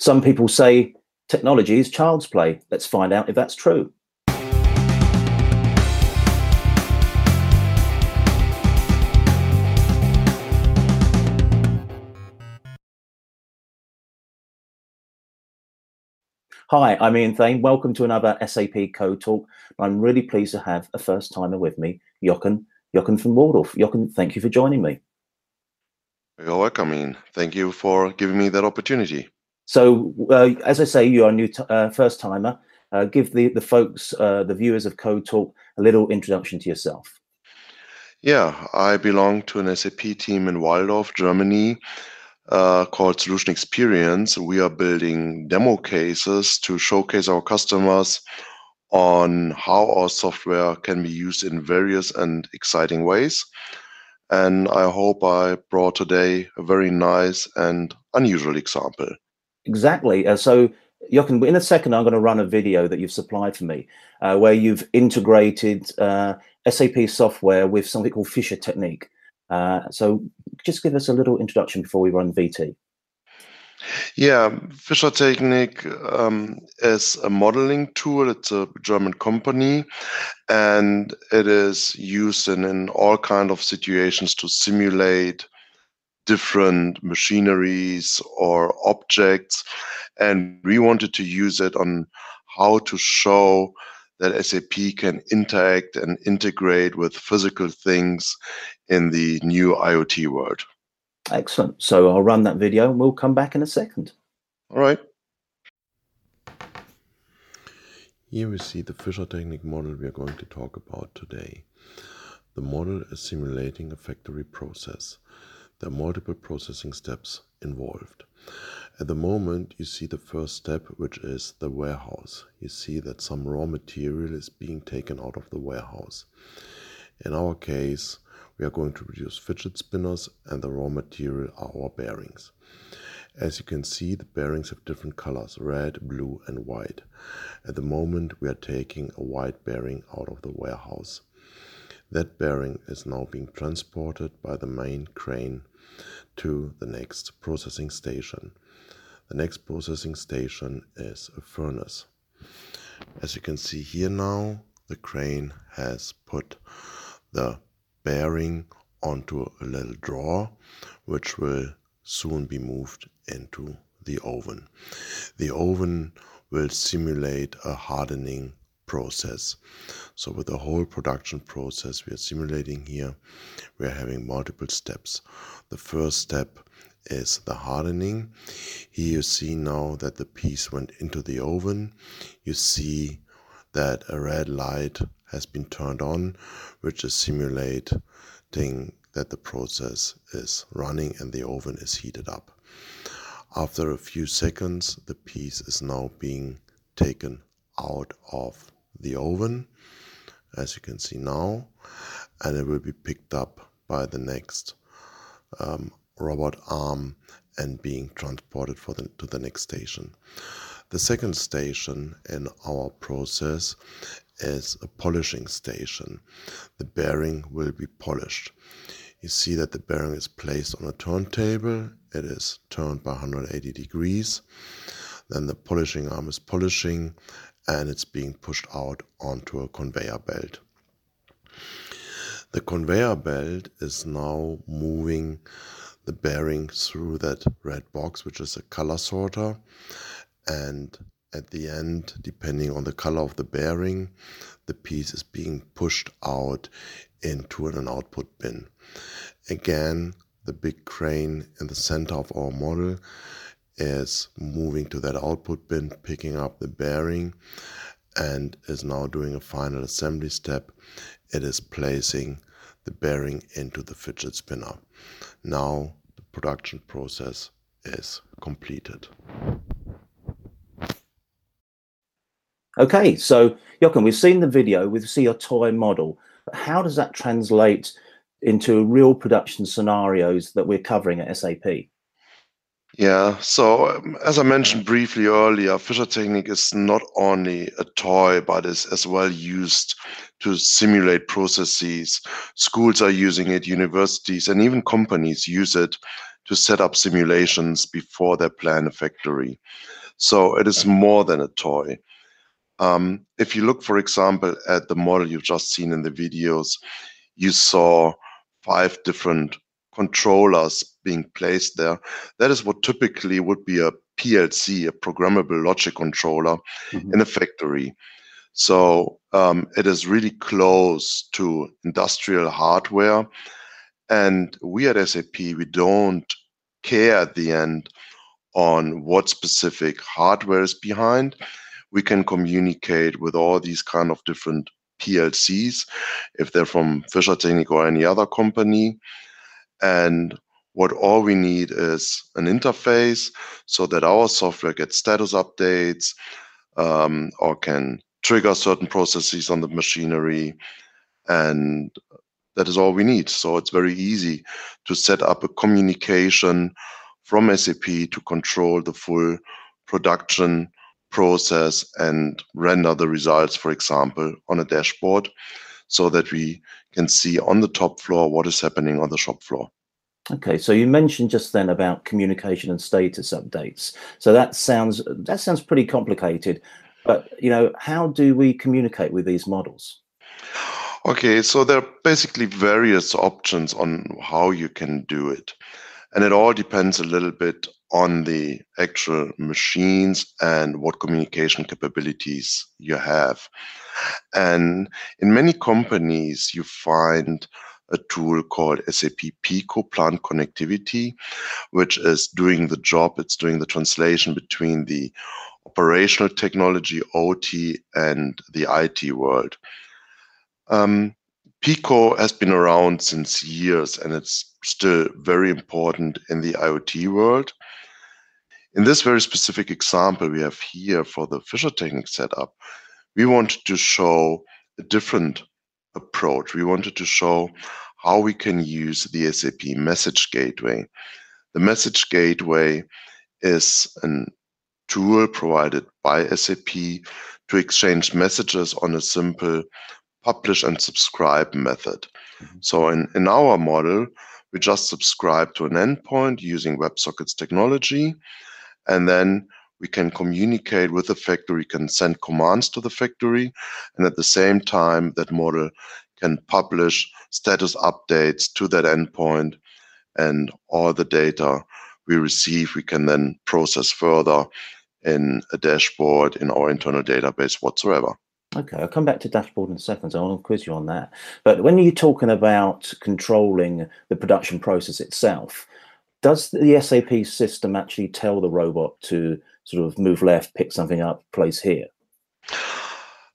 Some people say technology is child's play. Let's find out if that's true. Hi, I'm Ian Thain. Welcome to another SAP Code Talk. I'm really pleased to have a first timer with me, Jochen, Jochen from Walldorf. Jochen, thank you for joining me. You're welcome, Ian. Thank you for giving me that opportunity. So, uh, as I say, you're a new uh, first timer. Uh, give the, the folks, uh, the viewers of Code Talk, a little introduction to yourself. Yeah, I belong to an SAP team in Walldorf, Germany, uh, called Solution Experience. We are building demo cases to showcase our customers on how our software can be used in various and exciting ways. And I hope I brought today a very nice and unusual example. Exactly. Uh, so, Jochen, in a second, I'm going to run a video that you've supplied for me uh, where you've integrated uh, SAP software with something called Fischertechnik. Uh, so just give us a little introduction before we run VT. Yeah, Fischertechnik um, is a modeling tool. It's a German company, and it is used in, in all kind of situations to simulate different machineries or objects. And we wanted to use it on how to show that SAP can interact and integrate with physical things in the new IoT world. Excellent. So I'll run that video and we'll come back in a second. All right. Here we see the Fischertechnik model we are going to talk about today. The model is simulating a factory process. There are multiple processing steps involved. At the moment, you see the first step, which is the warehouse. You see that some raw material is being taken out of the warehouse. In our case, we are going to produce fidget spinners and the raw material are our bearings. As you can see, the bearings have different colors, red, blue and white. At the moment, we are taking a white bearing out of the warehouse. That bearing is now being transported by the main crane to the next processing station. The next processing station is a furnace. As you can see here now, the crane has put the bearing onto a little drawer, which will soon be moved into the oven. The oven will simulate a hardening process. So with the whole production process we are simulating here, we are having multiple steps. The first step is the hardening. Here you see now that the piece went into the oven. You see that a red light has been turned on, which is simulating that the process is running and the oven is heated up. After a few seconds, the piece is now being taken out of the oven, as you can see now, and it will be picked up by the next um, robot arm and being transported for the, to the next station. The second station in our process is a polishing station. The bearing will be polished. You see that the bearing is placed on a turntable. It is turned by 180 degrees. Then the polishing arm is polishing and it's being pushed out onto a conveyor belt. The conveyor belt is now moving the bearing through that red box, which is a color sorter. And at the end, depending on the color of the bearing, the piece is being pushed out into an output bin. Again, the big crane in the center of our model is moving to that output bin, picking up the bearing, and is now doing a final assembly step. It is placing the bearing into the fidget spinner. Now the production process is completed. Okay, so Jochen, we've seen the video, we see your toy model. How does that translate into real production scenarios that we're covering at SAP? Yeah, so um, as I mentioned briefly earlier, Fischertechnik is not only a toy, but is as well used to simulate processes. Schools are using it, universities, and even companies use it to set up simulations before they plan a factory. So it is more than a toy. Um, if you look, for example, at the model you've just seen in the videos, you saw five different controllers being placed there. That is what typically would be a PLC, a programmable logic controller mm-hmm. in a factory. So um, it is really close to industrial hardware. And we at SAP, we don't care at the end on what specific hardware is behind. We can communicate with all these kind of different PLCs, if they're from Fischertechnik or any other company. And what all we need is an interface so that our software gets status updates um, or can trigger certain processes on the machinery. And that is all we need. So it's very easy to set up a communication from SAP to control the full production process and render the results, for example, on a dashboard so that we can see on the top floor what is happening on the shop floor. Okay, so you mentioned just then about communication and status updates. So that sounds that sounds pretty complicated, but you know, how do we communicate with these models? Okay, so there are basically various options on how you can do it. And it all depends a little bit on the actual machines and what communication capabilities you have. And in many companies, you find a tool called SAP Pico Plant Connectivity, which is doing the job. It's doing the translation between the operational technology, OT, and the IT world. Um, Pico has been around since years and it's still very important in the IoT world. In this very specific example we have here for the Fischertechnik setup, we wanted to show a different approach. We wanted to show how we can use the SAP Message Gateway. The Message Gateway is a tool provided by SAP to exchange messages on a simple publish and subscribe method. Mm-hmm. So in, in our model, we just subscribe to an endpoint using WebSockets technology, and then we can communicate with the factory, we can send commands to the factory, and at the same time, that model can publish status updates to that endpoint, and all the data we receive, we can then process further in a dashboard in our internal database whatsoever. Okay, I'll come back to dashboard in a second, so I'll quiz you on that. But when you're talking about controlling the production process itself, does the SAP system actually tell the robot to sort of move left, pick something up, place here?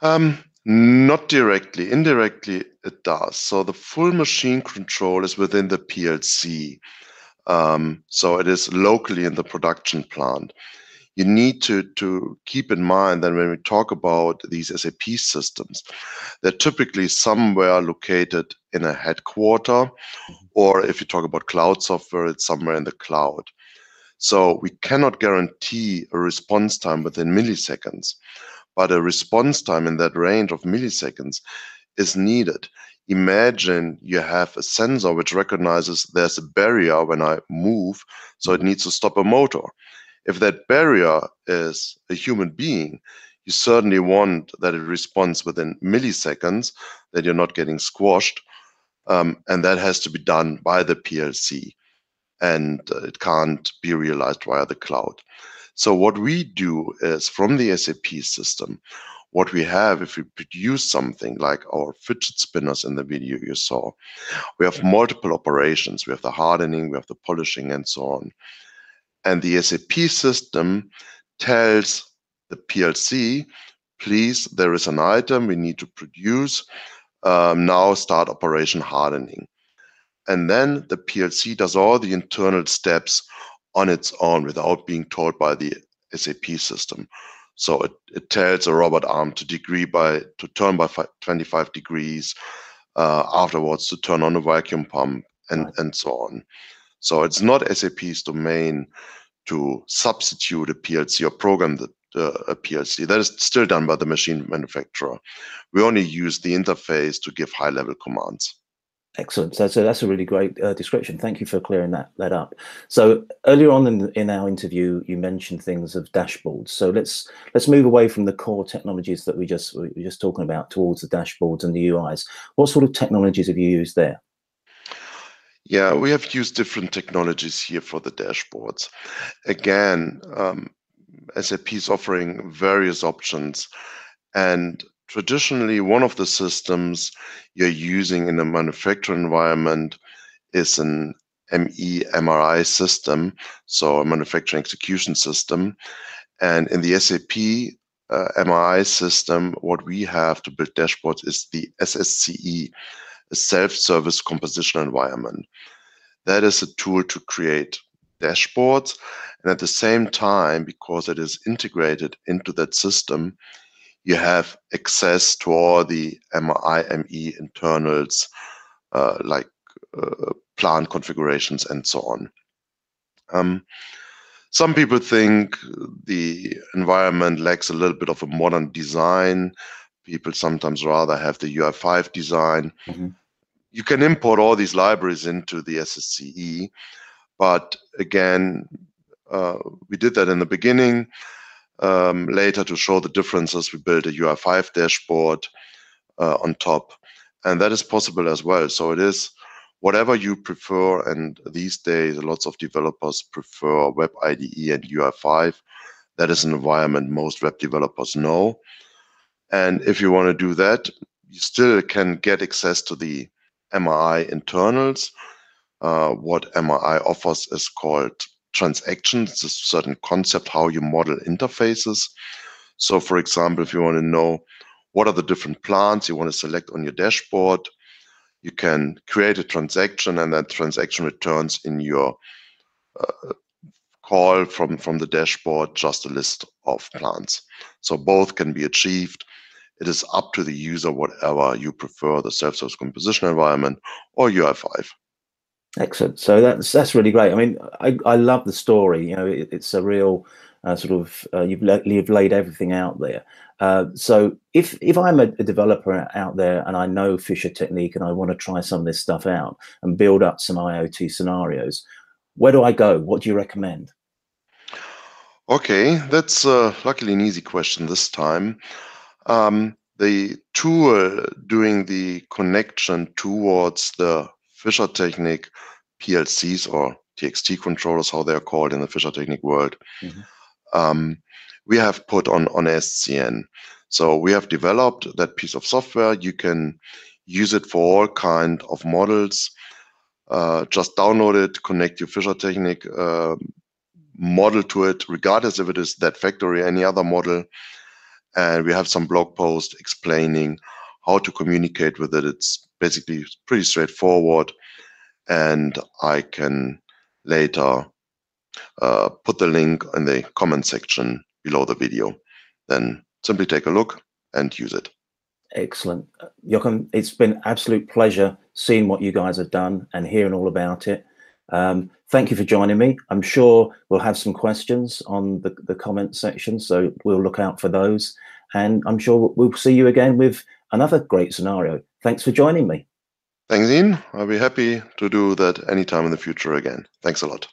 Um, not directly. Indirectly, it does. So the full machine control is within the PLC. Um, so it is locally in the production plant you need to, to keep in mind that when we talk about these SAP systems, they're typically somewhere located in a headquarter, mm-hmm. or if you talk about cloud software, it's somewhere in the cloud. So we cannot guarantee a response time within milliseconds, but a response time in that range of milliseconds is needed. Imagine you have a sensor which recognizes there's a barrier when I move, so it mm-hmm. needs to stop a motor if that barrier is a human being, you certainly want that it responds within milliseconds, that you're not getting squashed. Um, and that has to be done by the PLC. And uh, it can't be realized via the cloud. So, what we do is from the SAP system, what we have if we produce something like our fidget spinners in the video you saw, we have multiple operations. We have the hardening, we have the polishing, and so on. And the SAP system tells the PLC, please, there is an item we need to produce. Um, now start operation hardening. And then the PLC does all the internal steps on its own without being told by the SAP system. So it, it tells a robot arm to degree by to turn by 25 degrees, uh, afterwards to turn on a vacuum pump and, and so on. So it's not SAP's domain to substitute a PLC or program the, uh, a PLC. That is still done by the machine manufacturer. We only use the interface to give high level commands. Excellent. So, so that's a really great uh, description. Thank you for clearing that that up. So earlier on in, in our interview, you mentioned things of dashboards. So let's let's move away from the core technologies that we just we were just talking about towards the dashboards and the UIs. What sort of technologies have you used there? Yeah, we have used different technologies here for the dashboards. Again, um, SAP is offering various options, and traditionally one of the systems you're using in a manufacturing environment is an ME MII system, so a manufacturing execution system. And in the SAP uh, MII system, what we have to build dashboards is the SSCE, a self-service composition environment. That is a tool to create dashboards. And at the same time, because it is integrated into that system, you have access to all the MIME internals, uh, like uh, plant configurations and so on. Um, some people think the environment lacks a little bit of a modern design. People sometimes rather have the UI5 design. Mm-hmm. You can import all these libraries into the SSCE, but again, uh, we did that in the beginning. Um, later, to show the differences, we built a UI5 dashboard uh, on top, and that is possible as well. So it is whatever you prefer, and these days, lots of developers prefer Web IDE and UI5. That is an environment most web developers know. And if you want to do that, you still can get access to the MII internals. Uh, what MII offers is called transactions. It's a certain concept how you model interfaces. So, for example, if you want to know what are the different plants you want to select on your dashboard, you can create a transaction and that transaction returns in your uh, call from, from the dashboard just a list of plants. So both can be achieved. It is up to the user, whatever you prefer, the self-service composition environment or UI5. Excellent. So that's that's really great. I mean, I, I love the story. You know, it, it's a real uh, sort of uh, you've, la- you've laid everything out there. Uh, so if if I'm a, a, developer out there and I know Fischertechnik and I want to try some of this stuff out and build up some IoT scenarios, where do I go? What do you recommend? Okay, that's uh, luckily an easy question this time. Um, the tool doing the connection towards the Fischertechnik PLCs or TXT controllers, how they're called in the Fischertechnik world, mm-hmm. um, we have put on, on SCN. So we have developed that piece of software. You can use it for all kind of models. Uh, just download it, connect your Fischertechnik uh, model to it, regardless if it is that factory or any other model. And we have some blog posts explaining how to communicate with it. It's basically pretty straightforward. And I can later uh, put the link in the comment section below the video. Then simply take a look and use it. Excellent. Jochen, it's been absolute pleasure seeing what you guys have done and hearing all about it. Um, thank you for joining me. I'm sure we'll have some questions on the, the comment section, so we'll look out for those. And I'm sure we'll see you again with another great scenario. Thanks for joining me. Thanks, Ian. I'll be happy to do that anytime in the future again. Thanks a lot.